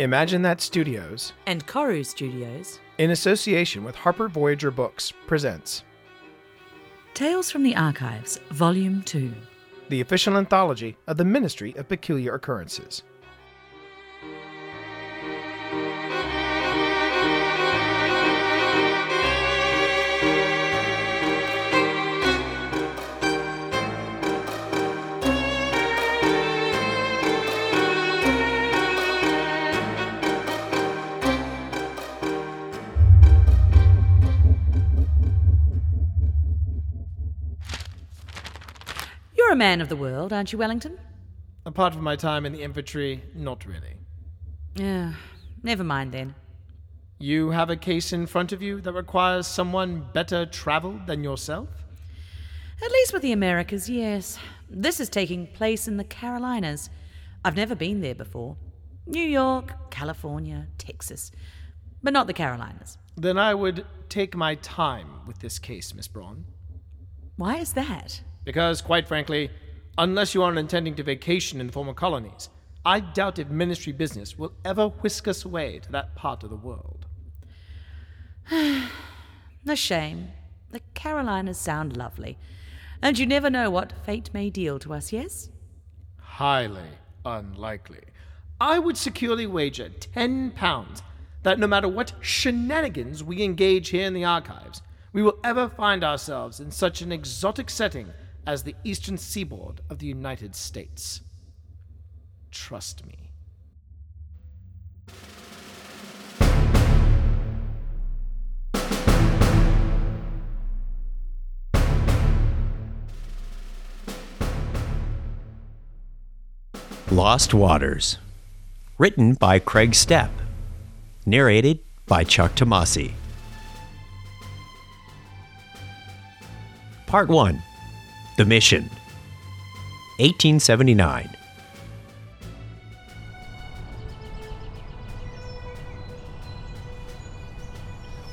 Imagine That Studios, and Koru Studios, in association with Harper Voyager Books, presents Tales from the Archives, Volume 2. the official anthology of the Ministry of Peculiar Occurrences. Man of the world, aren't you, Wellington? Apart from my time in the infantry, not really. Yeah, never mind then. You have a case in front of you that requires someone better traveled than yourself? At least with the Americas, yes. This is taking place in the Carolinas. I've never been there before. New York, California, Texas, but not the Carolinas. Then I would take my time with this case, Miss Braun. Why is that? Because, quite frankly, unless you aren't intending to vacation in the former colonies, I doubt if ministry business will ever whisk us away to that part of the world. A shame. The Carolinas sound lovely. And you never know what fate may deal to us, yes? Highly unlikely. I would securely wager ten pounds that no matter what shenanigans we engage here in the archives, we will ever find ourselves in such an exotic setting as the eastern seaboard of the United States. Trust me. Lost Waters. Written by Craig Stepp. Narrated by Chuck Tomasi. Part 1 The Mission. 1879.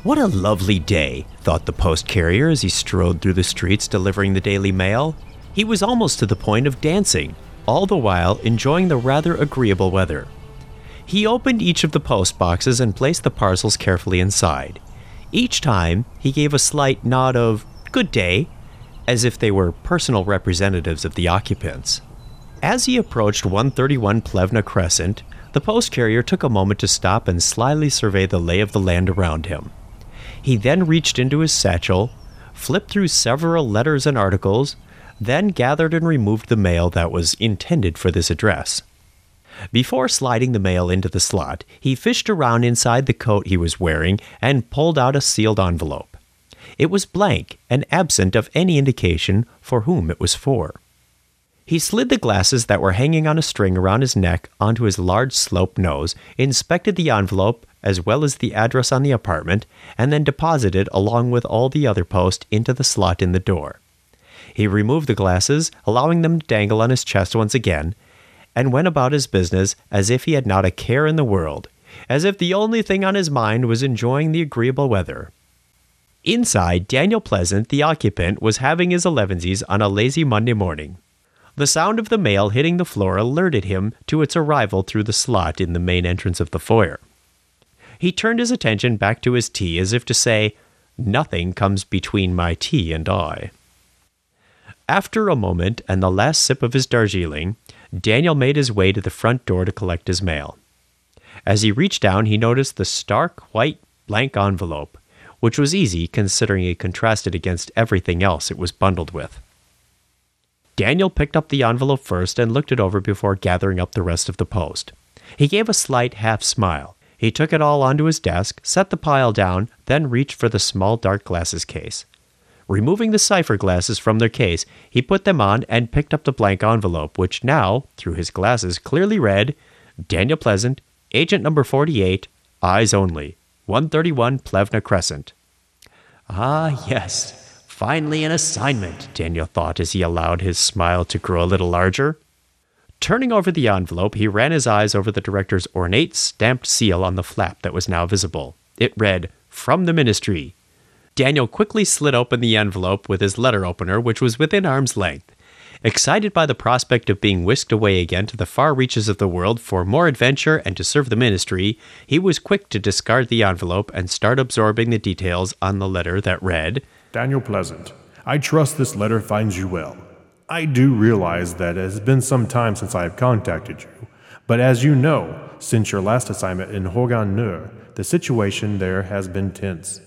What a lovely day, thought the post carrier as he strode through the streets delivering the Daily Mail. He was almost to the point of dancing, all the while enjoying the rather agreeable weather. He opened each of the post boxes and placed the parcels carefully inside. Each time, he gave a slight nod of good day, as if they were personal representatives of the occupants. As he approached 131 Plevna Crescent, the post carrier took a moment to stop and slyly survey the lay of the land around him. He then reached into his satchel, flipped through several letters and articles, then gathered and removed the mail that was intended for this address. Before sliding the mail into the slot, he fished around inside the coat he was wearing and pulled out a sealed envelope. It was blank and absent of any indication for whom it was for. He slid the glasses that were hanging on a string around his neck onto his large sloped nose, inspected the envelope as well as the address on the apartment, and then deposited along with all the other post into the slot in the door. He removed the glasses, allowing them to dangle on his chest once again, and went about his business as if he had not a care in the world, as if the only thing on his mind was enjoying the agreeable weather. Inside, Daniel Pleasant, the occupant, was having his elevensies on a lazy Monday morning. The sound of the mail hitting the floor alerted him to its arrival through the slot in the main entrance of the foyer. He turned his attention back to his tea as if to say, Nothing comes between my tea and I. After a moment and the last sip of his Darjeeling, Daniel made his way to the front door to collect his mail. As he reached down, he noticed the stark white blank envelope, which was easy considering it contrasted against everything else it was bundled with. Daniel picked up the envelope first and looked it over before gathering up the rest of the post. He gave a slight half smile. He took it all onto his desk, set the pile down, then reached for the small dark glasses case. Removing the cipher glasses from their case, he put them on and picked up the blank envelope, which now, through his glasses, clearly read Daniel Pleasant, Agent Number 48, Eyes Only, 131 Plevna Crescent. Ah, yes, finally an assignment, Daniel thought as he allowed his smile to grow a little larger. Turning over the envelope, he ran his eyes over the director's ornate stamped seal on the flap that was now visible. It read, From the Ministry, Daniel quickly slid open the envelope with his letter opener, which was within arm's length. Excited by the prospect of being whisked away again to the far reaches of the world for more adventure and to serve the ministry, he was quick to discard the envelope and start absorbing the details on the letter that read Daniel Pleasant, I trust this letter finds you well. I do realize that it has been some time since I have contacted you, but as you know, since your last assignment in Horgan Nur, the situation there has been tense.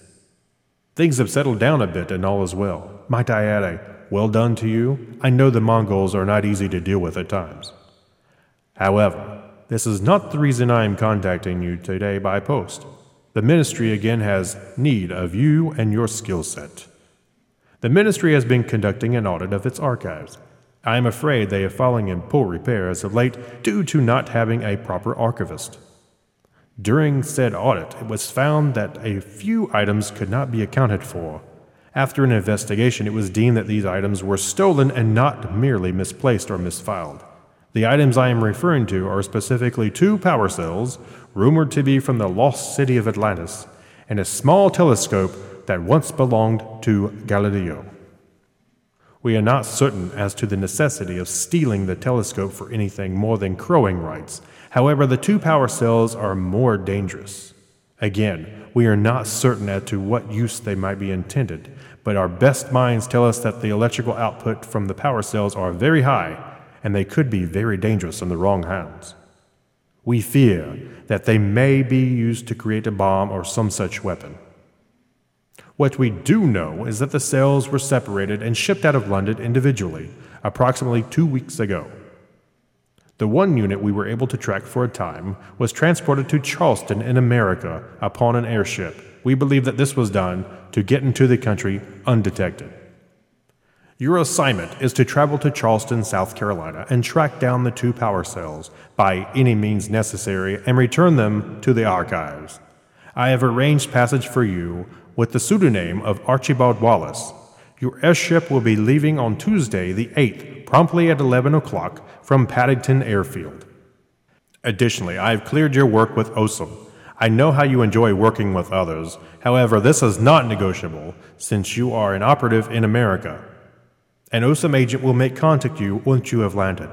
Things have settled down a bit and all is well. Might I add a well done to you? I know the Mongols are not easy to deal with at times. However, this is not the reason I am contacting you today by post. The ministry again has need of you and your skill set. The ministry has been conducting an audit of its archives. I am afraid they are falling in poor repair as of late due to not having a proper archivist. During said audit, it was found that a few items could not be accounted for. After an investigation, it was deemed that these items were stolen and not merely misplaced or misfiled. The items I am referring to are specifically two power cells, rumored to be from the lost city of Atlantis, and a small telescope that once belonged to Galileo. We are not certain as to the necessity of stealing the telescope for anything more than crowing rights. However, the two power cells are more dangerous. Again, we are not certain as to what use they might be intended, but our best minds tell us that the electrical output from the power cells are very high and they could be very dangerous in the wrong hands. We fear that they may be used to create a bomb or some such weapon. What we do know is that the cells were separated and shipped out of London individually approximately two weeks ago. The one unit we were able to track for a time was transported to Charleston in America upon an airship. We believe that this was done to get into the country undetected. Your assignment is to travel to Charleston, South Carolina, and track down the two power cells by any means necessary and return them to the archives. I have arranged passage for you with the pseudonym of Archibald Wallace. Your airship will be leaving on Tuesday, the 8th, promptly at 11 o'clock from Paddington Airfield. Additionally, I have cleared your work with OSM. I know how you enjoy working with others. However, this is not negotiable since you are an operative in America. An OSM agent will make contact you once you have landed.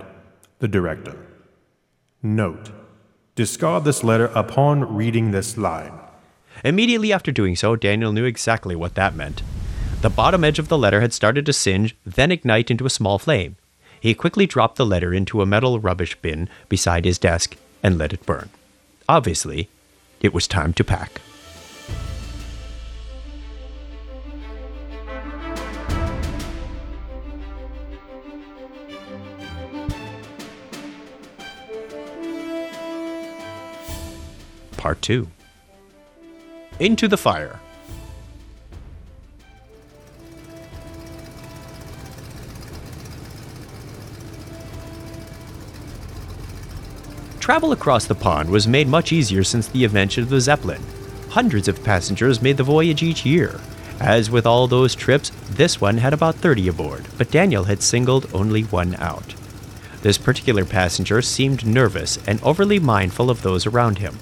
The Director. Note Discard this letter upon reading this line. Immediately after doing so, Daniel knew exactly what that meant. The bottom edge of the letter had started to singe, then ignite into a small flame. He quickly dropped the letter into a metal rubbish bin beside his desk and let it burn. Obviously, it was time to pack. Part 2 Into the Fire. Travel across the pond was made much easier since the invention of the Zeppelin. Hundreds of passengers made the voyage each year. As with all those trips, this one had about 30 aboard, but Daniel had singled only one out. This particular passenger seemed nervous and overly mindful of those around him.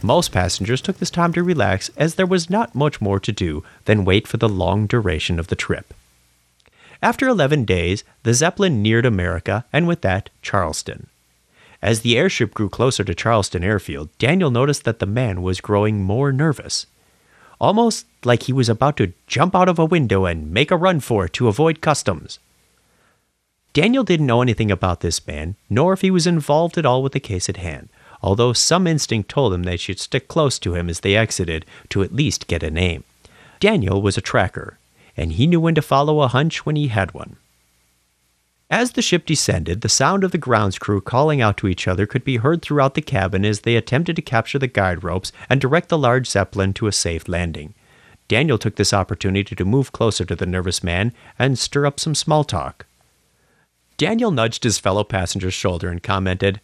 Most passengers took this time to relax as there was not much more to do than wait for the long duration of the trip. After 11 days, the Zeppelin neared America and with that, Charleston. As the airship grew closer to Charleston Airfield, Daniel noticed that the man was growing more nervous. Almost like he was about to jump out of a window and make a run for it to avoid customs. Daniel didn't know anything about this man, nor if he was involved at all with the case at hand, although some instinct told him they should stick close to him as they exited to at least get a name. Daniel was a tracker, and he knew when to follow a hunch when he had one. As the ship descended, the sound of the grounds crew calling out to each other could be heard throughout the cabin as they attempted to capture the guide ropes and direct the large Zeppelin to a safe landing. Daniel took this opportunity to move closer to the nervous man and stir up some small talk. Daniel nudged his fellow passenger's shoulder and commented,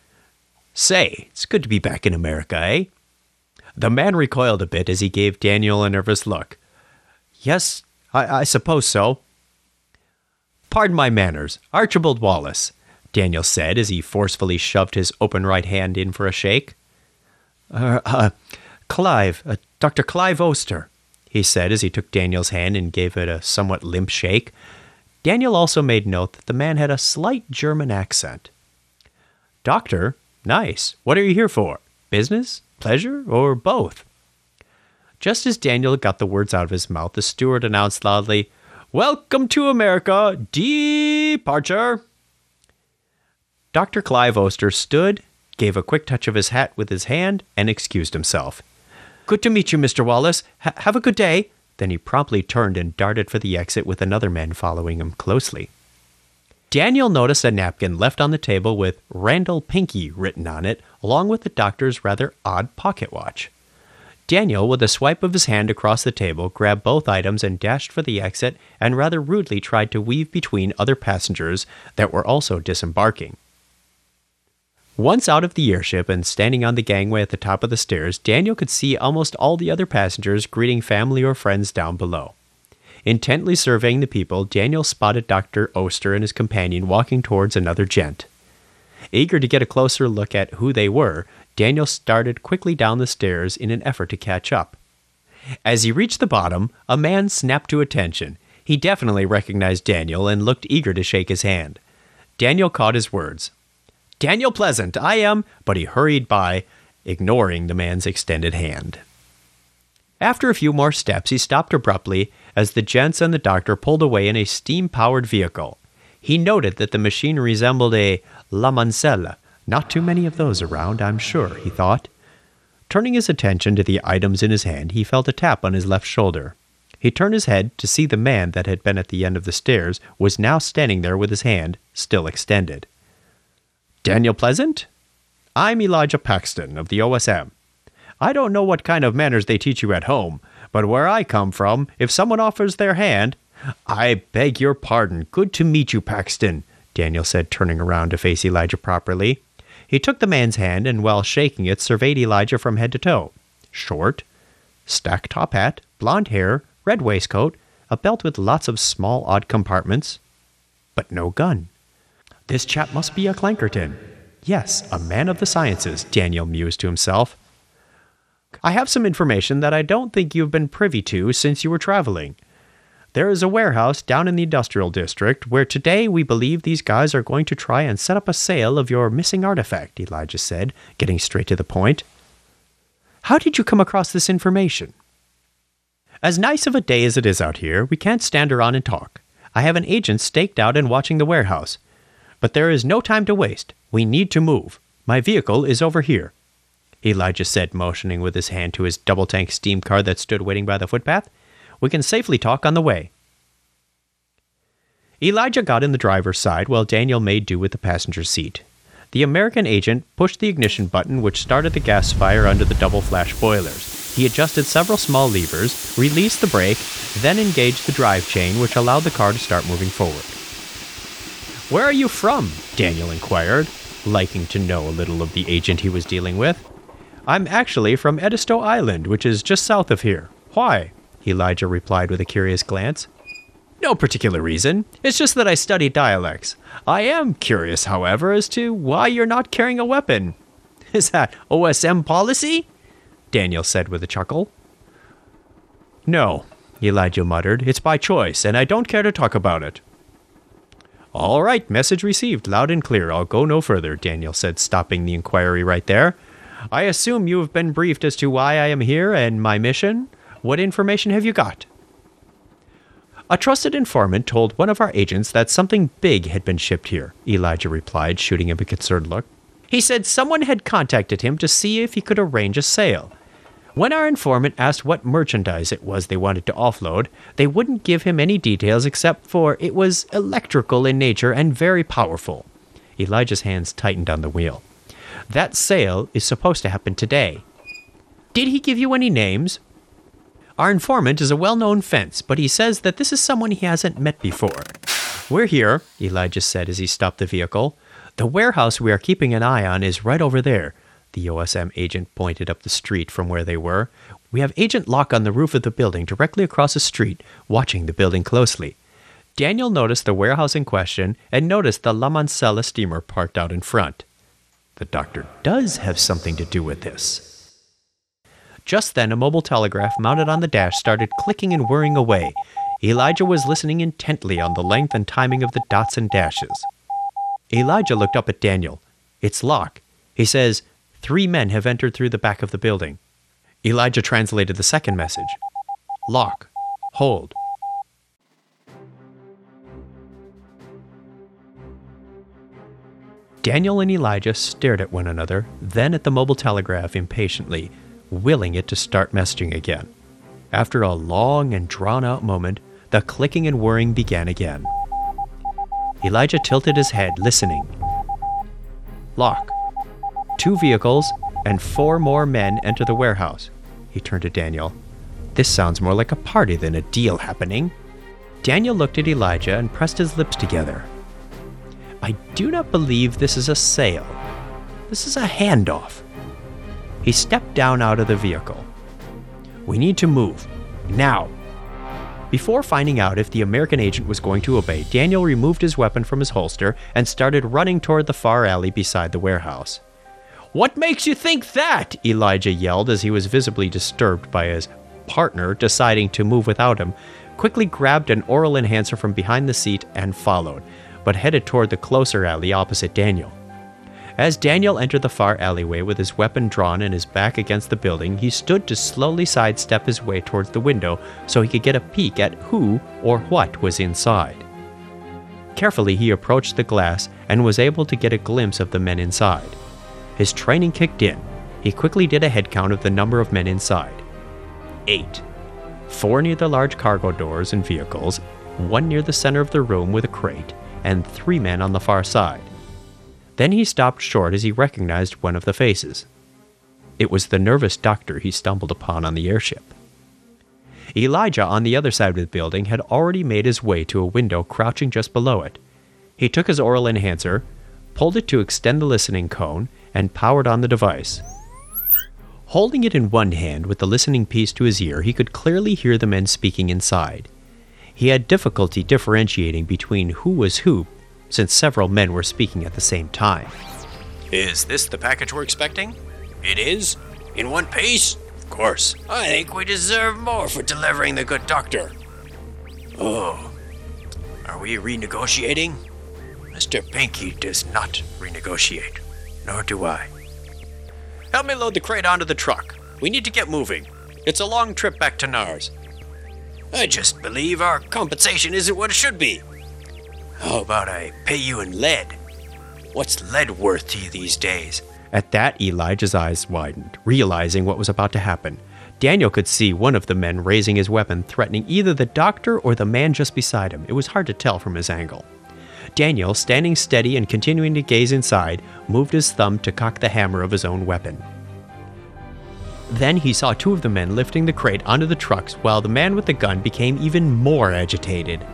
Say, it's good to be back in America, eh? The man recoiled a bit as he gave Daniel a nervous look. Yes, I, I suppose so. Pardon my manners, Archibald Wallace, Daniel said as he forcefully shoved his open right hand in for a shake. Uh, uh Clive, uh, Dr. Clive Oster, he said as he took Daniel's hand and gave it a somewhat limp shake. Daniel also made note that the man had a slight German accent. Doctor, nice. What are you here for? Business? Pleasure? Or both? Just as Daniel got the words out of his mouth, the steward announced loudly, Welcome to America! Departure! Dr. Clive Oster stood, gave a quick touch of his hat with his hand, and excused himself. Good to meet you, Mr. Wallace. H- have a good day. Then he promptly turned and darted for the exit with another man following him closely. Daniel noticed a napkin left on the table with Randall Pinky written on it, along with the doctor's rather odd pocket watch. Daniel, with a swipe of his hand across the table, grabbed both items and dashed for the exit and rather rudely tried to weave between other passengers that were also disembarking. Once out of the airship and standing on the gangway at the top of the stairs, Daniel could see almost all the other passengers greeting family or friends down below. Intently surveying the people, Daniel spotted Dr. Oster and his companion walking towards another gent. Eager to get a closer look at who they were, Daniel started quickly down the stairs in an effort to catch up. As he reached the bottom, a man snapped to attention. He definitely recognized Daniel and looked eager to shake his hand. Daniel caught his words. Daniel Pleasant, I am, but he hurried by, ignoring the man's extended hand. After a few more steps, he stopped abruptly as the gents and the doctor pulled away in a steam powered vehicle. He noted that the machine resembled a La Mancelle, not too many of those around, I'm sure, he thought. Turning his attention to the items in his hand, he felt a tap on his left shoulder. He turned his head to see the man that had been at the end of the stairs was now standing there with his hand still extended. Daniel Pleasant? I'm Elijah Paxton of the OSM. I don't know what kind of manners they teach you at home, but where I come from, if someone offers their hand, I beg your pardon. Good to meet you, Paxton, Daniel said, turning around to face Elijah properly. He took the man's hand and, while shaking it, surveyed Elijah from head to toe. Short, stack top hat, blond hair, red waistcoat, a belt with lots of small odd compartments, but no gun. This chap must be a Clankerton. Yes, a man of the sciences, Daniel mused to himself. I have some information that I don't think you've been privy to since you were traveling. There is a warehouse down in the industrial district where today we believe these guys are going to try and set up a sale of your missing artifact, Elijah said, getting straight to the point. How did you come across this information? As nice of a day as it is out here, we can't stand around and talk. I have an agent staked out and watching the warehouse. But there is no time to waste. We need to move. My vehicle is over here. Elijah said, motioning with his hand to his double tank steam car that stood waiting by the footpath. We can safely talk on the way. Elijah got in the driver's side while Daniel made do with the passenger seat. The American agent pushed the ignition button, which started the gas fire under the double flash boilers. He adjusted several small levers, released the brake, then engaged the drive chain, which allowed the car to start moving forward. Where are you from? Daniel inquired, liking to know a little of the agent he was dealing with. I'm actually from Edisto Island, which is just south of here. Why? Elijah replied with a curious glance. No particular reason. It's just that I study dialects. I am curious, however, as to why you're not carrying a weapon. Is that OSM policy? Daniel said with a chuckle. No, Elijah muttered. It's by choice, and I don't care to talk about it. All right, message received, loud and clear. I'll go no further, Daniel said, stopping the inquiry right there. I assume you have been briefed as to why I am here and my mission? What information have you got? A trusted informant told one of our agents that something big had been shipped here, Elijah replied, shooting him a concerned look. He said someone had contacted him to see if he could arrange a sale. When our informant asked what merchandise it was they wanted to offload, they wouldn't give him any details except for it was electrical in nature and very powerful. Elijah's hands tightened on the wheel. That sale is supposed to happen today. Did he give you any names? Our informant is a well known fence, but he says that this is someone he hasn't met before. We're here, Elijah said as he stopped the vehicle. The warehouse we are keeping an eye on is right over there. The OSM agent pointed up the street from where they were. We have Agent Locke on the roof of the building directly across the street, watching the building closely. Daniel noticed the warehouse in question and noticed the La Mansella steamer parked out in front. The doctor does have something to do with this. Just then, a mobile telegraph mounted on the dash started clicking and whirring away. Elijah was listening intently on the length and timing of the dots and dashes. Elijah looked up at Daniel. It's Locke. He says, Three men have entered through the back of the building. Elijah translated the second message Locke, hold. Daniel and Elijah stared at one another, then at the mobile telegraph impatiently, willing it to start messaging again. After a long and drawn out moment, the clicking and whirring began again. Elijah tilted his head, listening. Locke. Two vehicles and four more men enter the warehouse. He turned to Daniel. This sounds more like a party than a deal happening. Daniel looked at Elijah and pressed his lips together. I do not believe this is a sale. This is a handoff. He stepped down out of the vehicle. We need to move. Now. Before finding out if the American agent was going to obey, Daniel removed his weapon from his holster and started running toward the far alley beside the warehouse. What makes you think that? Elijah yelled as he was visibly disturbed by his partner deciding to move without him, quickly grabbed an aural enhancer from behind the seat and followed, but headed toward the closer alley opposite Daniel. As Daniel entered the far alleyway with his weapon drawn and his back against the building, he stood to slowly sidestep his way towards the window so he could get a peek at who or what was inside. Carefully, he approached the glass and was able to get a glimpse of the men inside. His training kicked in. He quickly did a head count of the number of men inside eight. Four near the large cargo doors and vehicles, one near the center of the room with a crate, and three men on the far side. Then he stopped short as he recognized one of the faces. It was the nervous doctor he stumbled upon on the airship. Elijah, on the other side of the building, had already made his way to a window crouching just below it. He took his aural enhancer, pulled it to extend the listening cone, and powered on the device. Holding it in one hand with the listening piece to his ear, he could clearly hear the men speaking inside. He had difficulty differentiating between who was who since several men were speaking at the same time. Is this the package we're expecting? It is? In one piece? Of course. I think we deserve more for delivering the good doctor. Oh. Are we renegotiating? Mr. Pinky does not renegotiate. Nor do I. Help me load the crate onto the truck. We need to get moving. It's a long trip back to Nars. I just believe our compensation isn't what it should be. How about I pay you in lead? What's lead worth to you these days? At that, Elijah's eyes widened, realizing what was about to happen. Daniel could see one of the men raising his weapon, threatening either the doctor or the man just beside him. It was hard to tell from his angle. Daniel, standing steady and continuing to gaze inside, moved his thumb to cock the hammer of his own weapon. Then he saw two of the men lifting the crate onto the trucks while the man with the gun became even more agitated.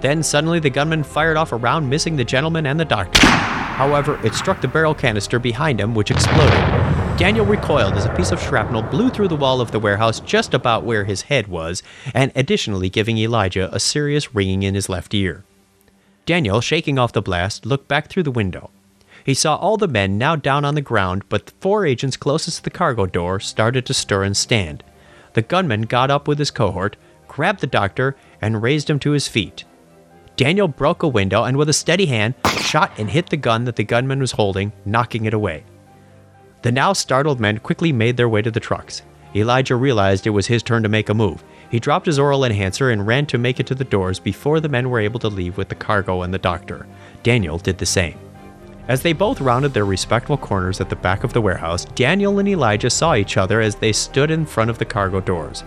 Then suddenly the gunman fired off a round, missing the gentleman and the doctor. However, it struck the barrel canister behind him, which exploded. Daniel recoiled as a piece of shrapnel blew through the wall of the warehouse just about where his head was, and additionally giving Elijah a serious ringing in his left ear. Daniel, shaking off the blast, looked back through the window. He saw all the men now down on the ground, but the four agents closest to the cargo door started to stir and stand. The gunman got up with his cohort, grabbed the doctor, and raised him to his feet. Daniel broke a window and, with a steady hand, shot and hit the gun that the gunman was holding, knocking it away. The now startled men quickly made their way to the trucks. Elijah realized it was his turn to make a move. He dropped his aural enhancer and ran to make it to the doors before the men were able to leave with the cargo and the doctor. Daniel did the same. As they both rounded their respectful corners at the back of the warehouse, Daniel and Elijah saw each other as they stood in front of the cargo doors.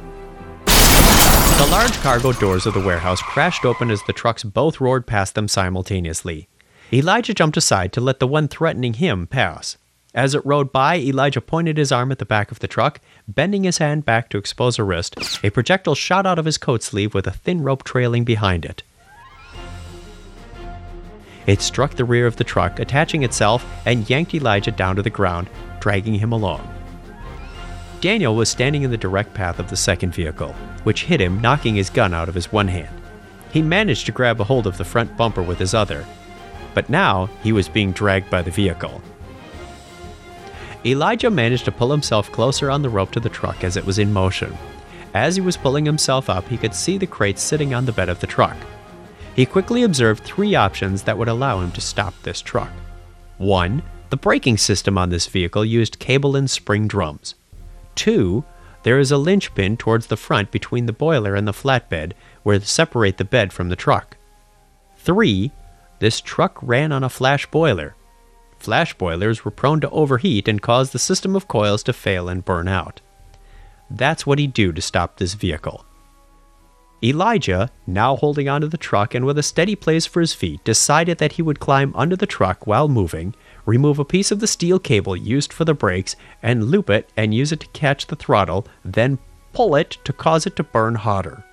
The large cargo doors of the warehouse crashed open as the trucks both roared past them simultaneously. Elijah jumped aside to let the one threatening him pass. As it rode by, Elijah pointed his arm at the back of the truck, bending his hand back to expose a wrist. A projectile shot out of his coat sleeve with a thin rope trailing behind it. It struck the rear of the truck, attaching itself, and yanked Elijah down to the ground, dragging him along. Daniel was standing in the direct path of the second vehicle, which hit him, knocking his gun out of his one hand. He managed to grab a hold of the front bumper with his other, but now he was being dragged by the vehicle. Elijah managed to pull himself closer on the rope to the truck as it was in motion. As he was pulling himself up, he could see the crates sitting on the bed of the truck. He quickly observed three options that would allow him to stop this truck. One, the braking system on this vehicle used cable and spring drums. Two, there is a linchpin towards the front between the boiler and the flatbed where to separate the bed from the truck. Three, this truck ran on a flash boiler. Flash boilers were prone to overheat and cause the system of coils to fail and burn out. That's what he'd do to stop this vehicle. Elijah, now holding onto the truck and with a steady place for his feet, decided that he would climb under the truck while moving, remove a piece of the steel cable used for the brakes, and loop it and use it to catch the throttle, then pull it to cause it to burn hotter.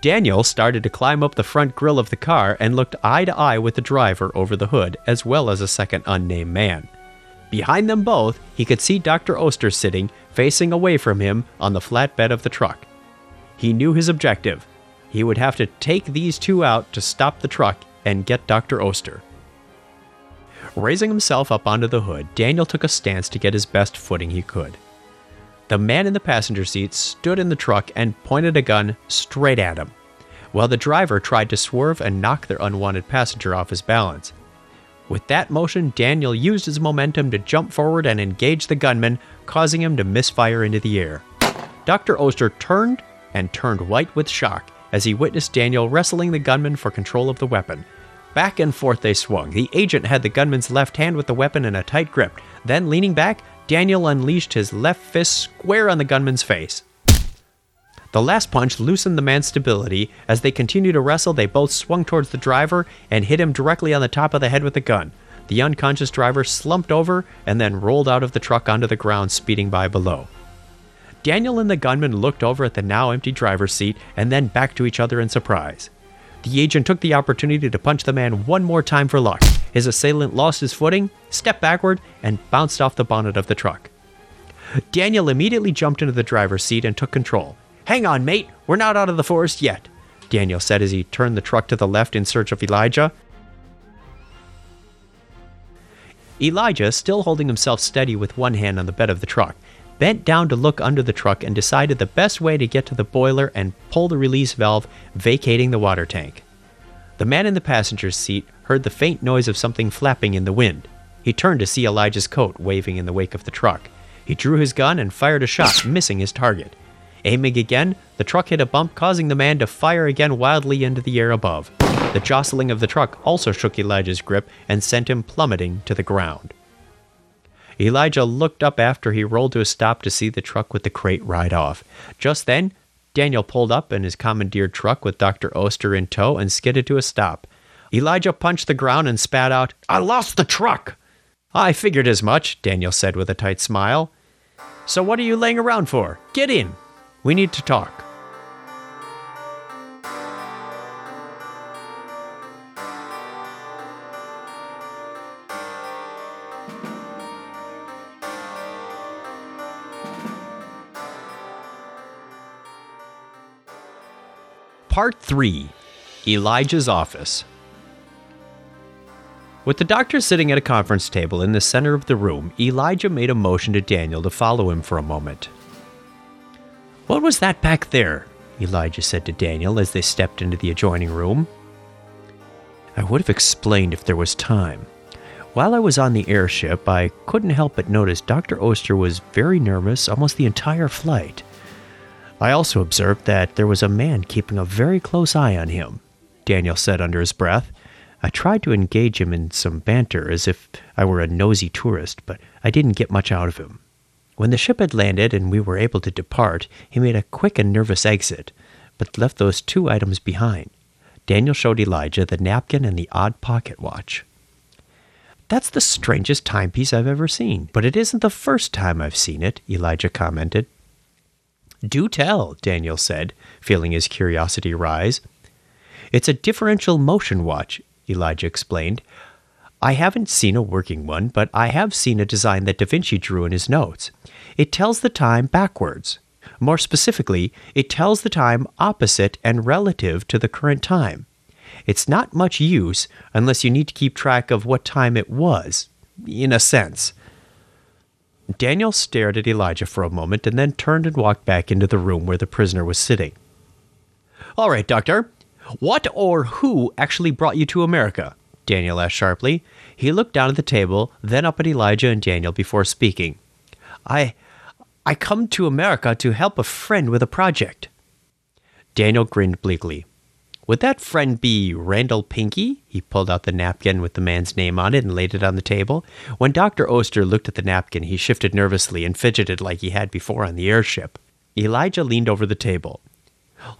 Daniel started to climb up the front grill of the car and looked eye to eye with the driver over the hood, as well as a second unnamed man. Behind them both, he could see Dr. Oster sitting, facing away from him, on the flatbed of the truck. He knew his objective. He would have to take these two out to stop the truck and get Dr. Oster. Raising himself up onto the hood, Daniel took a stance to get his best footing he could. The man in the passenger seat stood in the truck and pointed a gun straight at him, while the driver tried to swerve and knock their unwanted passenger off his balance. With that motion, Daniel used his momentum to jump forward and engage the gunman, causing him to misfire into the air. Dr. Oster turned and turned white with shock as he witnessed Daniel wrestling the gunman for control of the weapon. Back and forth they swung. The agent had the gunman's left hand with the weapon in a tight grip. Then, leaning back, Daniel unleashed his left fist square on the gunman's face. The last punch loosened the man's stability. As they continued to wrestle, they both swung towards the driver and hit him directly on the top of the head with the gun. The unconscious driver slumped over and then rolled out of the truck onto the ground, speeding by below. Daniel and the gunman looked over at the now empty driver's seat and then back to each other in surprise. The agent took the opportunity to punch the man one more time for luck. His assailant lost his footing, stepped backward, and bounced off the bonnet of the truck. Daniel immediately jumped into the driver's seat and took control. Hang on, mate, we're not out of the forest yet, Daniel said as he turned the truck to the left in search of Elijah. Elijah, still holding himself steady with one hand on the bed of the truck, bent down to look under the truck and decided the best way to get to the boiler and pull the release valve, vacating the water tank. The man in the passenger seat heard the faint noise of something flapping in the wind. He turned to see Elijah's coat waving in the wake of the truck. He drew his gun and fired a shot, missing his target. Aiming again, the truck hit a bump, causing the man to fire again wildly into the air above. The jostling of the truck also shook Elijah's grip and sent him plummeting to the ground. Elijah looked up after he rolled to a stop to see the truck with the crate ride off. Just then, Daniel pulled up in his commandeered truck with Dr. Oster in tow and skidded to a stop. Elijah punched the ground and spat out, I lost the truck! I figured as much, Daniel said with a tight smile. So what are you laying around for? Get in! We need to talk. Part 3 Elijah's Office. With the doctor sitting at a conference table in the center of the room, Elijah made a motion to Daniel to follow him for a moment. What was that back there? Elijah said to Daniel as they stepped into the adjoining room. I would have explained if there was time. While I was on the airship, I couldn't help but notice Dr. Oster was very nervous almost the entire flight. I also observed that there was a man keeping a very close eye on him, Daniel said under his breath. I tried to engage him in some banter as if I were a nosy tourist, but I didn't get much out of him. When the ship had landed and we were able to depart, he made a quick and nervous exit, but left those two items behind. Daniel showed Elijah the napkin and the odd pocket watch. That's the strangest timepiece I've ever seen, but it isn't the first time I've seen it, Elijah commented. Do tell, Daniel said, feeling his curiosity rise. It's a differential motion watch, Elijah explained. I haven't seen a working one, but I have seen a design that Da Vinci drew in his notes. It tells the time backwards. More specifically, it tells the time opposite and relative to the current time. It's not much use unless you need to keep track of what time it was, in a sense. Daniel stared at Elijah for a moment and then turned and walked back into the room where the prisoner was sitting. All right, Doctor. What or who actually brought you to America? Daniel asked sharply. He looked down at the table, then up at Elijah and Daniel before speaking. I. I come to America to help a friend with a project. Daniel grinned bleakly. Would that friend be Randall Pinky? He pulled out the napkin with the man's name on it and laid it on the table. When Dr. Oster looked at the napkin, he shifted nervously and fidgeted like he had before on the airship. Elijah leaned over the table.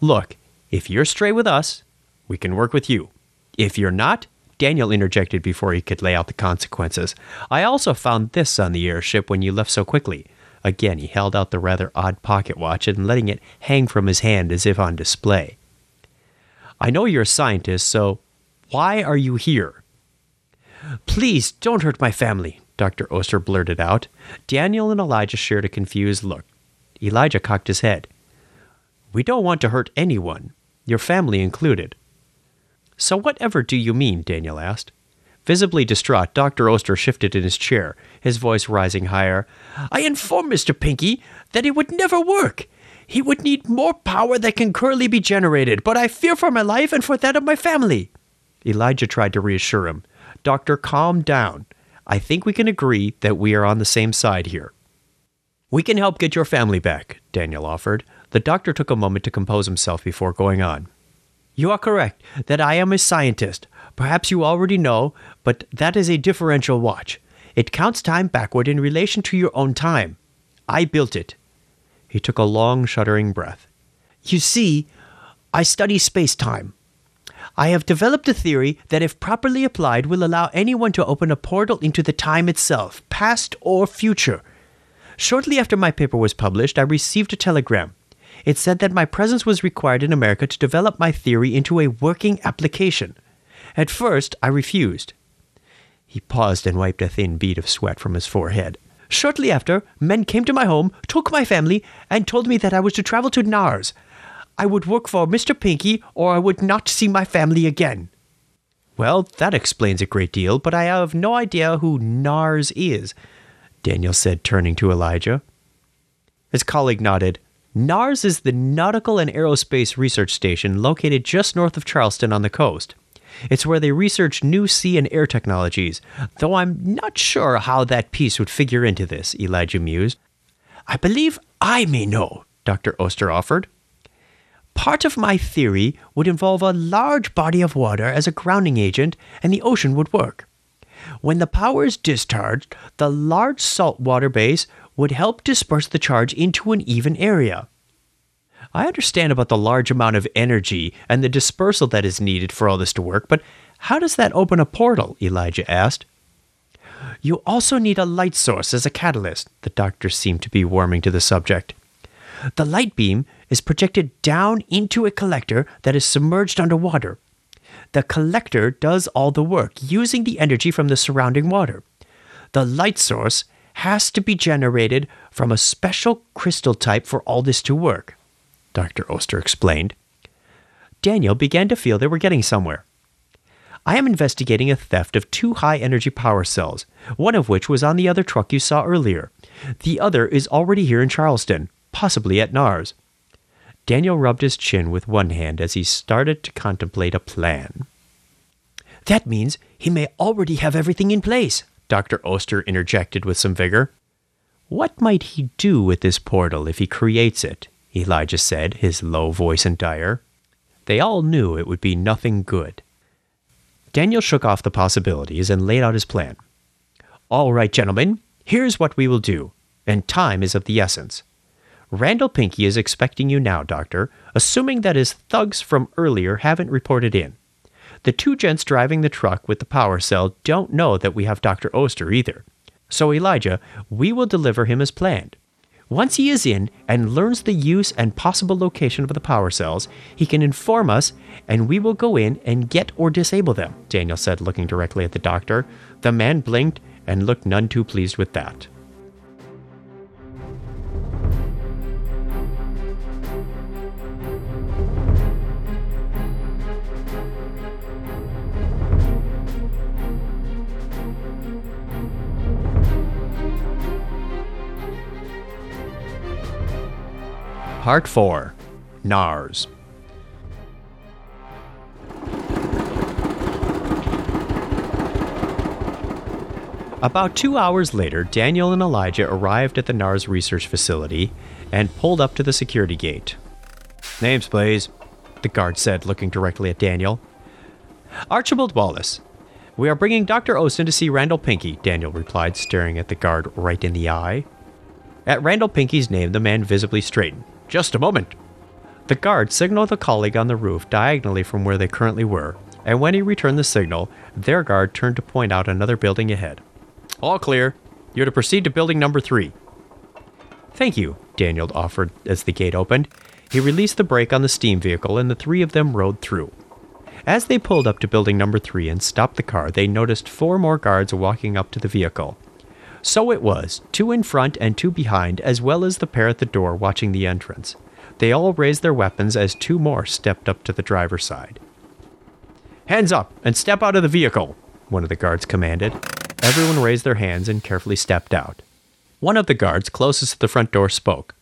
Look, if you're straight with us, we can work with you. If you're not, Daniel interjected before he could lay out the consequences. I also found this on the airship when you left so quickly. Again, he held out the rather odd pocket watch and letting it hang from his hand as if on display. I know you're a scientist, so why are you here? Please don't hurt my family, Dr. Oster blurted out. Daniel and Elijah shared a confused look. Elijah cocked his head. We don't want to hurt anyone, your family included. So, whatever do you mean? Daniel asked. Visibly distraught, Dr. Oster shifted in his chair, his voice rising higher. I informed Mr. Pinky that it would never work. He would need more power that can currently be generated, but I fear for my life and for that of my family. Elijah tried to reassure him. Doctor, calm down. I think we can agree that we are on the same side here. We can help get your family back, Daniel offered. The doctor took a moment to compose himself before going on. You are correct that I am a scientist. Perhaps you already know, but that is a differential watch. It counts time backward in relation to your own time. I built it. He took a long, shuddering breath. You see, I study space time. I have developed a theory that, if properly applied, will allow anyone to open a portal into the time itself, past or future. Shortly after my paper was published, I received a telegram. It said that my presence was required in America to develop my theory into a working application. At first, I refused. He paused and wiped a thin bead of sweat from his forehead. Shortly after, men came to my home, took my family, and told me that I was to travel to Nars. I would work for Mr. Pinky, or I would not see my family again. Well, that explains a great deal, but I have no idea who Nars is, Daniel said, turning to Elijah. His colleague nodded. NARS is the Nautical and Aerospace Research Station located just north of Charleston on the coast. It's where they research new sea and air technologies, though I'm not sure how that piece would figure into this, Elijah mused. I believe I may know, Dr. Oster offered. Part of my theory would involve a large body of water as a grounding agent, and the ocean would work. When the power is discharged, the large saltwater base would help disperse the charge into an even area. I understand about the large amount of energy and the dispersal that is needed for all this to work, but how does that open a portal? Elijah asked. You also need a light source as a catalyst. The doctor seemed to be warming to the subject. The light beam is projected down into a collector that is submerged underwater. The collector does all the work using the energy from the surrounding water. The light source has to be generated from a special crystal type for all this to work. Dr. Oster explained. Daniel began to feel they were getting somewhere. I am investigating a theft of two high energy power cells, one of which was on the other truck you saw earlier. The other is already here in Charleston, possibly at NARS. Daniel rubbed his chin with one hand as he started to contemplate a plan. That means he may already have everything in place, Dr. Oster interjected with some vigor. What might he do with this portal if he creates it? Elijah said, his low voice and dire. They all knew it would be nothing good. Daniel shook off the possibilities and laid out his plan. All right, gentlemen, here's what we will do, and time is of the essence. Randall Pinky is expecting you now, Doctor, assuming that his thugs from earlier haven't reported in. The two gents driving the truck with the power cell don't know that we have Dr. Oster either. So, Elijah, we will deliver him as planned. Once he is in and learns the use and possible location of the power cells, he can inform us and we will go in and get or disable them, Daniel said, looking directly at the doctor. The man blinked and looked none too pleased with that. Part 4 NARS. About two hours later, Daniel and Elijah arrived at the NARS research facility and pulled up to the security gate. Names, please, the guard said, looking directly at Daniel. Archibald Wallace. We are bringing Dr. Ostin to see Randall Pinky, Daniel replied, staring at the guard right in the eye. At Randall Pinky's name, the man visibly straightened. Just a moment. The guard signaled a colleague on the roof diagonally from where they currently were, and when he returned the signal, their guard turned to point out another building ahead. All clear. You're to proceed to building number three. Thank you, Daniel offered as the gate opened. He released the brake on the steam vehicle, and the three of them rode through. As they pulled up to building number three and stopped the car, they noticed four more guards walking up to the vehicle. So it was, two in front and two behind, as well as the pair at the door watching the entrance. They all raised their weapons as two more stepped up to the driver's side. Hands up and step out of the vehicle, one of the guards commanded. Everyone raised their hands and carefully stepped out. One of the guards closest to the front door spoke.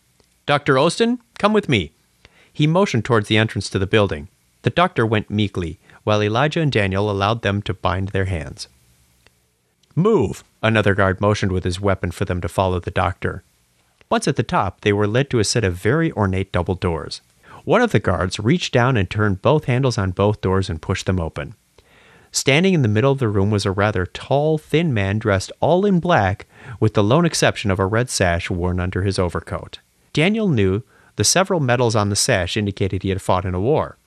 Dr. Ostin, come with me. He motioned towards the entrance to the building. The doctor went meekly, while Elijah and Daniel allowed them to bind their hands. Move! Another guard motioned with his weapon for them to follow the doctor. Once at the top, they were led to a set of very ornate double doors. One of the guards reached down and turned both handles on both doors and pushed them open. Standing in the middle of the room was a rather tall, thin man dressed all in black, with the lone exception of a red sash worn under his overcoat. Daniel knew the several medals on the sash indicated he had fought in a war,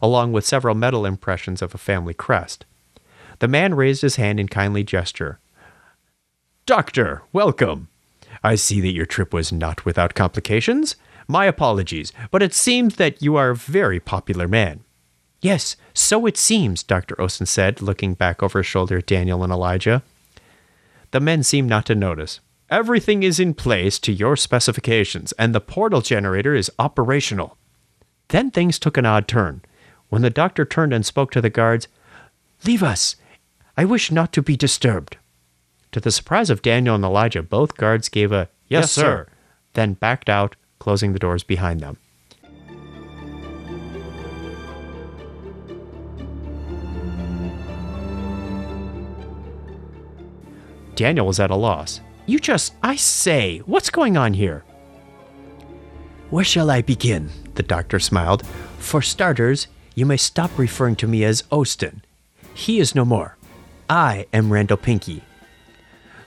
along with several medal impressions of a family crest. The man raised his hand in kindly gesture. Doctor, welcome. I see that your trip was not without complications. My apologies, but it seems that you are a very popular man. Yes, so it seems, Dr. Ostin said, looking back over his shoulder at Daniel and Elijah. The men seemed not to notice. Everything is in place to your specifications, and the portal generator is operational. Then things took an odd turn. When the doctor turned and spoke to the guards, Leave us. I wish not to be disturbed. To the surprise of Daniel and Elijah, both guards gave a yes, yes sir, then backed out, closing the doors behind them. Daniel was at a loss. You just, I say, what's going on here? Where shall I begin? The doctor smiled. For starters, you may stop referring to me as Ostin. He is no more. I am Randall Pinky.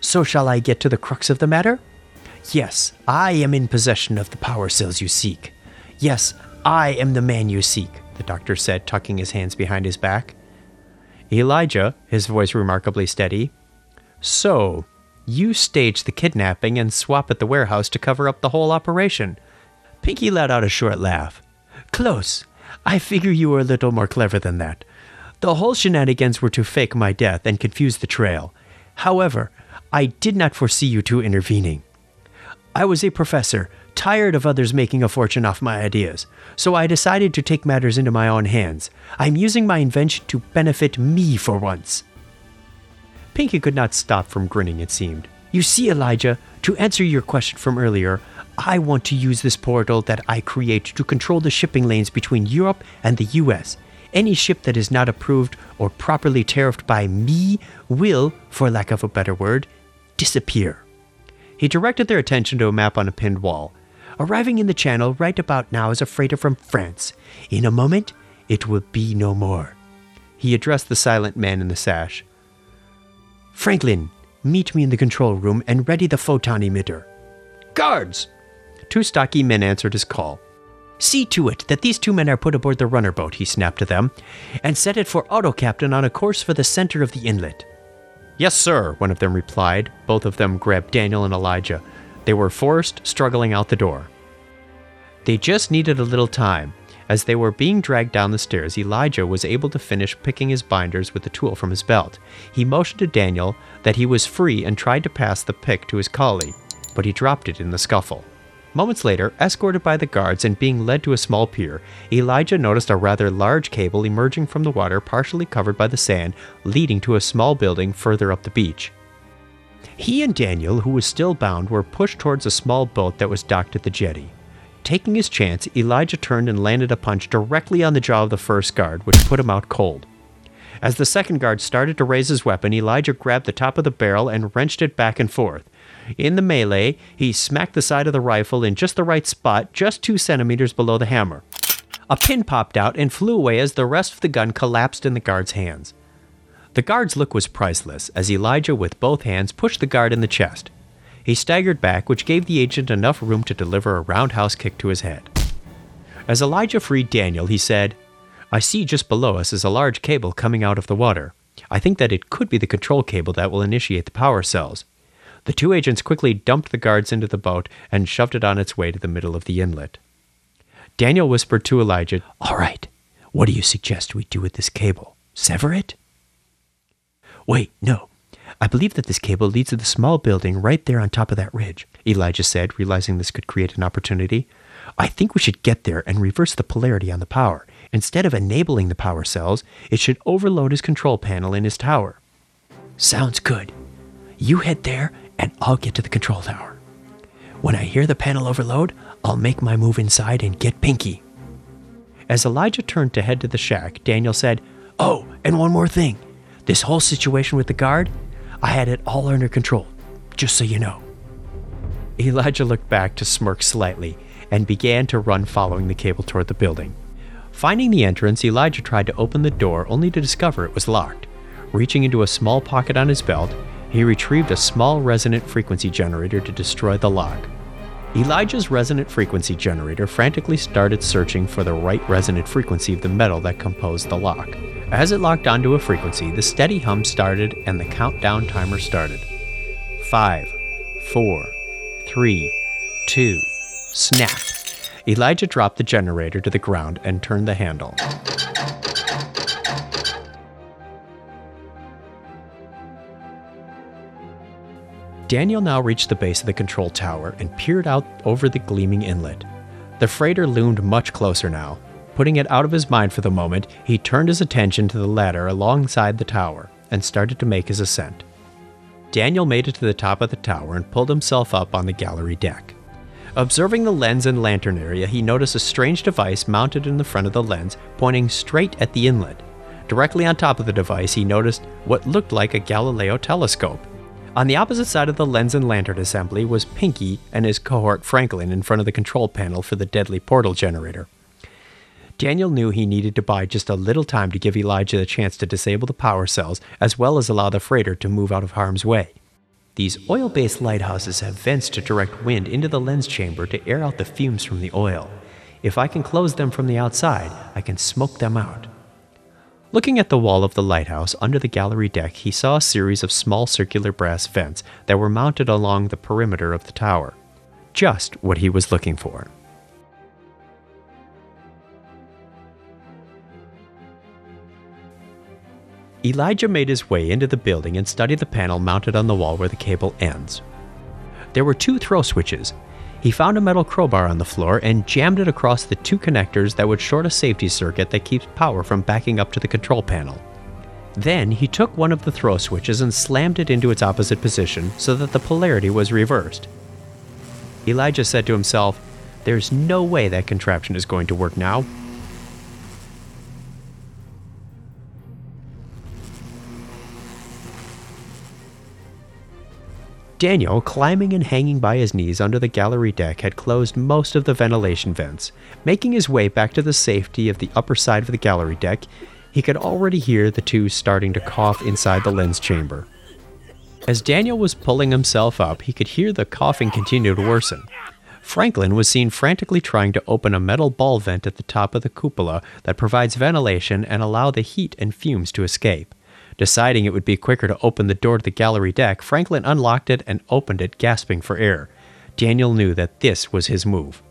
So shall I get to the crux of the matter? Yes, I am in possession of the power cells you seek. Yes, I am the man you seek, the doctor said, tucking his hands behind his back. Elijah, his voice remarkably steady, so, you staged the kidnapping and swap at the warehouse to cover up the whole operation. Pinky let out a short laugh. Close. I figure you were a little more clever than that. The whole shenanigans were to fake my death and confuse the trail. However, I did not foresee you two intervening. I was a professor, tired of others making a fortune off my ideas, so I decided to take matters into my own hands. I'm using my invention to benefit me for once. Pinky could not stop from grinning, it seemed. You see, Elijah, to answer your question from earlier, I want to use this portal that I create to control the shipping lanes between Europe and the US. Any ship that is not approved or properly tariffed by me will, for lack of a better word, disappear. He directed their attention to a map on a pinned wall. Arriving in the channel right about now is a freighter from France. In a moment, it will be no more. He addressed the silent man in the sash. Franklin, meet me in the control room and ready the photon emitter. Guards! Two stocky men answered his call. See to it that these two men are put aboard the runner boat, he snapped to them, and set it for auto captain on a course for the center of the inlet. Yes, sir, one of them replied. Both of them grabbed Daniel and Elijah. They were forced, struggling out the door. They just needed a little time. As they were being dragged down the stairs, Elijah was able to finish picking his binders with the tool from his belt. He motioned to Daniel that he was free and tried to pass the pick to his colleague, but he dropped it in the scuffle. Moments later, escorted by the guards and being led to a small pier, Elijah noticed a rather large cable emerging from the water, partially covered by the sand, leading to a small building further up the beach. He and Daniel, who was still bound, were pushed towards a small boat that was docked at the jetty. Taking his chance, Elijah turned and landed a punch directly on the jaw of the first guard, which put him out cold. As the second guard started to raise his weapon, Elijah grabbed the top of the barrel and wrenched it back and forth. In the melee, he smacked the side of the rifle in just the right spot, just two centimeters below the hammer. A pin popped out and flew away as the rest of the gun collapsed in the guard's hands. The guard's look was priceless as Elijah, with both hands, pushed the guard in the chest. He staggered back, which gave the agent enough room to deliver a roundhouse kick to his head. As Elijah freed Daniel, he said, I see just below us is a large cable coming out of the water. I think that it could be the control cable that will initiate the power cells. The two agents quickly dumped the guards into the boat and shoved it on its way to the middle of the inlet. Daniel whispered to Elijah, All right, what do you suggest we do with this cable? Sever it? Wait, no. I believe that this cable leads to the small building right there on top of that ridge, Elijah said, realizing this could create an opportunity. I think we should get there and reverse the polarity on the power. Instead of enabling the power cells, it should overload his control panel in his tower. Sounds good. You head there, and I'll get to the control tower. When I hear the panel overload, I'll make my move inside and get Pinky. As Elijah turned to head to the shack, Daniel said, Oh, and one more thing. This whole situation with the guard, I had it all under control, just so you know. Elijah looked back to smirk slightly and began to run following the cable toward the building. Finding the entrance, Elijah tried to open the door only to discover it was locked. Reaching into a small pocket on his belt, he retrieved a small resonant frequency generator to destroy the lock. Elijah's resonant frequency generator frantically started searching for the right resonant frequency of the metal that composed the lock. As it locked onto a frequency, the steady hum started and the countdown timer started. Five, four, three, two, snap. Elijah dropped the generator to the ground and turned the handle. Daniel now reached the base of the control tower and peered out over the gleaming inlet. The freighter loomed much closer now. Putting it out of his mind for the moment, he turned his attention to the ladder alongside the tower and started to make his ascent. Daniel made it to the top of the tower and pulled himself up on the gallery deck. Observing the lens and lantern area, he noticed a strange device mounted in the front of the lens, pointing straight at the inlet. Directly on top of the device, he noticed what looked like a Galileo telescope. On the opposite side of the lens and lantern assembly was Pinky and his cohort Franklin in front of the control panel for the deadly portal generator. Daniel knew he needed to buy just a little time to give Elijah the chance to disable the power cells, as well as allow the freighter to move out of harm's way. These oil based lighthouses have vents to direct wind into the lens chamber to air out the fumes from the oil. If I can close them from the outside, I can smoke them out. Looking at the wall of the lighthouse under the gallery deck, he saw a series of small circular brass vents that were mounted along the perimeter of the tower. Just what he was looking for. Elijah made his way into the building and studied the panel mounted on the wall where the cable ends. There were two throw switches. He found a metal crowbar on the floor and jammed it across the two connectors that would short a safety circuit that keeps power from backing up to the control panel. Then he took one of the throw switches and slammed it into its opposite position so that the polarity was reversed. Elijah said to himself, There's no way that contraption is going to work now. Daniel, climbing and hanging by his knees under the gallery deck, had closed most of the ventilation vents. Making his way back to the safety of the upper side of the gallery deck, he could already hear the two starting to cough inside the lens chamber. As Daniel was pulling himself up, he could hear the coughing continue to worsen. Franklin was seen frantically trying to open a metal ball vent at the top of the cupola that provides ventilation and allow the heat and fumes to escape. Deciding it would be quicker to open the door to the gallery deck, Franklin unlocked it and opened it, gasping for air. Daniel knew that this was his move.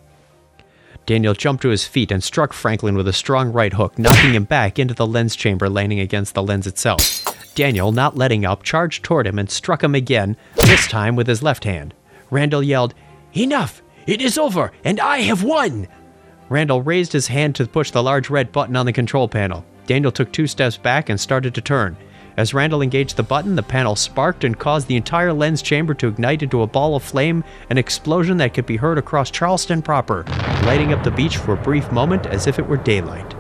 Daniel jumped to his feet and struck Franklin with a strong right hook, knocking him back into the lens chamber, landing against the lens itself. Daniel, not letting up, charged toward him and struck him again, this time with his left hand. Randall yelled, Enough! It is over, and I have won! Randall raised his hand to push the large red button on the control panel. Daniel took two steps back and started to turn. As Randall engaged the button, the panel sparked and caused the entire lens chamber to ignite into a ball of flame, an explosion that could be heard across Charleston proper, lighting up the beach for a brief moment as if it were daylight.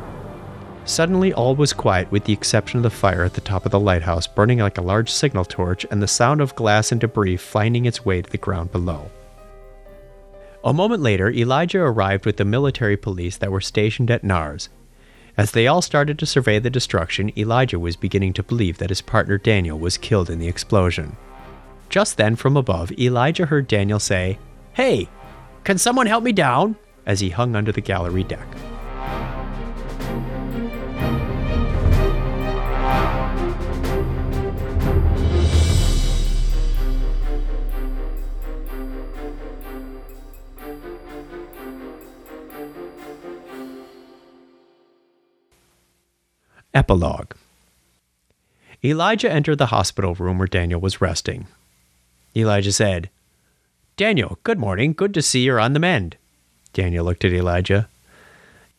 Suddenly, all was quiet with the exception of the fire at the top of the lighthouse burning like a large signal torch and the sound of glass and debris finding its way to the ground below. A moment later, Elijah arrived with the military police that were stationed at Nars. As they all started to survey the destruction, Elijah was beginning to believe that his partner Daniel was killed in the explosion. Just then, from above, Elijah heard Daniel say, Hey, can someone help me down? as he hung under the gallery deck. Epilogue Elijah entered the hospital room where Daniel was resting. Elijah said, Daniel, good morning. Good to see you're on the mend. Daniel looked at Elijah.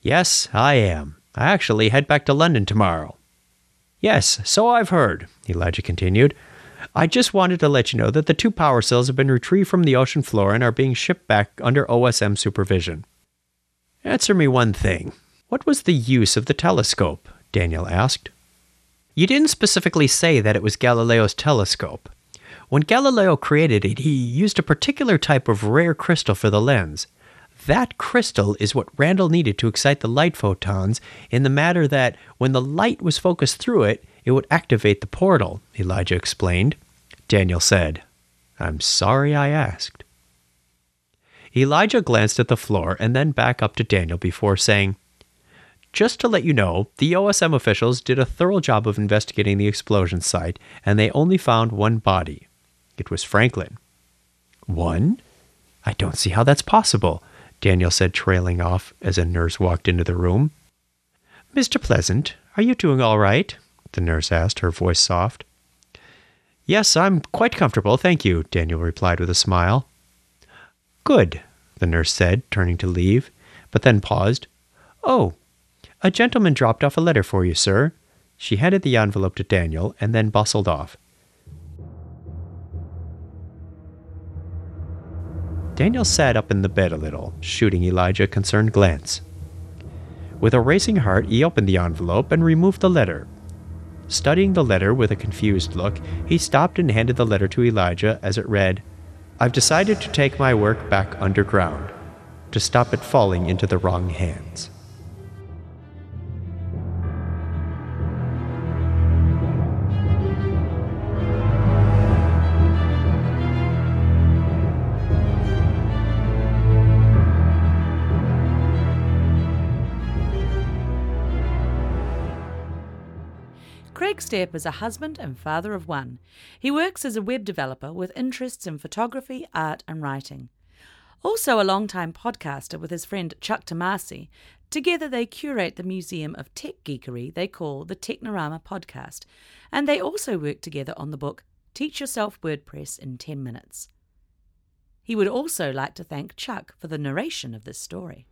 Yes, I am. I actually head back to London tomorrow. Yes, so I've heard, Elijah continued. I just wanted to let you know that the two power cells have been retrieved from the ocean floor and are being shipped back under OSM supervision. Answer me one thing. What was the use of the telescope? Daniel asked. You didn't specifically say that it was Galileo's telescope. When Galileo created it, he used a particular type of rare crystal for the lens. That crystal is what Randall needed to excite the light photons in the matter that when the light was focused through it, it would activate the portal, Elijah explained. Daniel said, I'm sorry I asked. Elijah glanced at the floor and then back up to Daniel before saying, just to let you know, the OSM officials did a thorough job of investigating the explosion site, and they only found one body. It was Franklin. One? I don't see how that's possible, Daniel said, trailing off as a nurse walked into the room. Mr. Pleasant, are you doing all right? the nurse asked, her voice soft. Yes, I'm quite comfortable, thank you, Daniel replied with a smile. Good, the nurse said, turning to leave, but then paused. Oh, a gentleman dropped off a letter for you, sir. She handed the envelope to Daniel and then bustled off. Daniel sat up in the bed a little, shooting Elijah a concerned glance. With a racing heart, he opened the envelope and removed the letter. Studying the letter with a confused look, he stopped and handed the letter to Elijah as it read, I've decided to take my work back underground, to stop it falling into the wrong hands. Stepp is a husband and father of one. He works as a web developer with interests in photography, art, and writing. Also, a long-time podcaster with his friend Chuck Tomasi, together they curate the museum of tech geekery they call the Technorama Podcast, and they also work together on the book Teach Yourself WordPress in 10 Minutes. He would also like to thank Chuck for the narration of this story.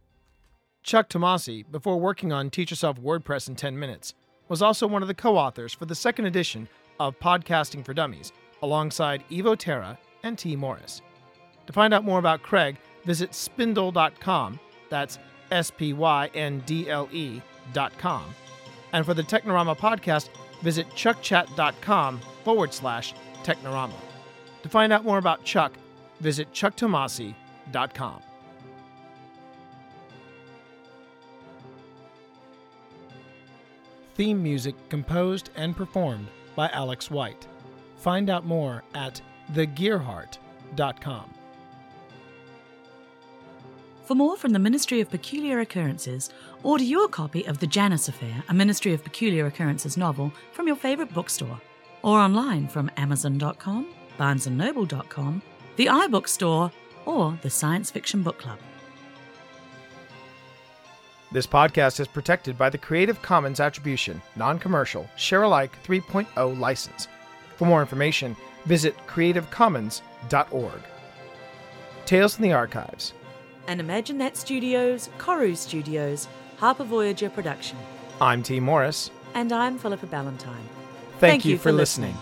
Chuck Tomasi, before working on Teach Yourself WordPress in 10 Minutes, was also one of the co authors for the second edition of Podcasting for Dummies, alongside Evo Terra and Tee Morris. To find out more about Craig, visit spyndle.com, that's S P Y N D L E.com. And for the Technorama podcast, visit chuckchat.com forward slash Technorama. To find out more about Chuck, visit chucktomasi.com. Theme music composed and performed by Alex White. Find out more at thegearheart.com. For more from the Ministry of Peculiar Occurrences, order your copy of The Janus Affair, a Ministry of Peculiar Occurrences novel, from your favourite bookstore, or online from Amazon.com, BarnesandNoble.com, the iBookstore, or the Science Fiction Book Club. This podcast is protected by the Creative Commons Attribution, Non Commercial, Share Alike 3.0 license. For more information, visit creativecommons.org. Tales from the Archives. And Imagine That Studios, Koru Studios, Harper Voyager production. I'm Tee Morris. And I'm Philippa Ballantine. Thank, you for listening.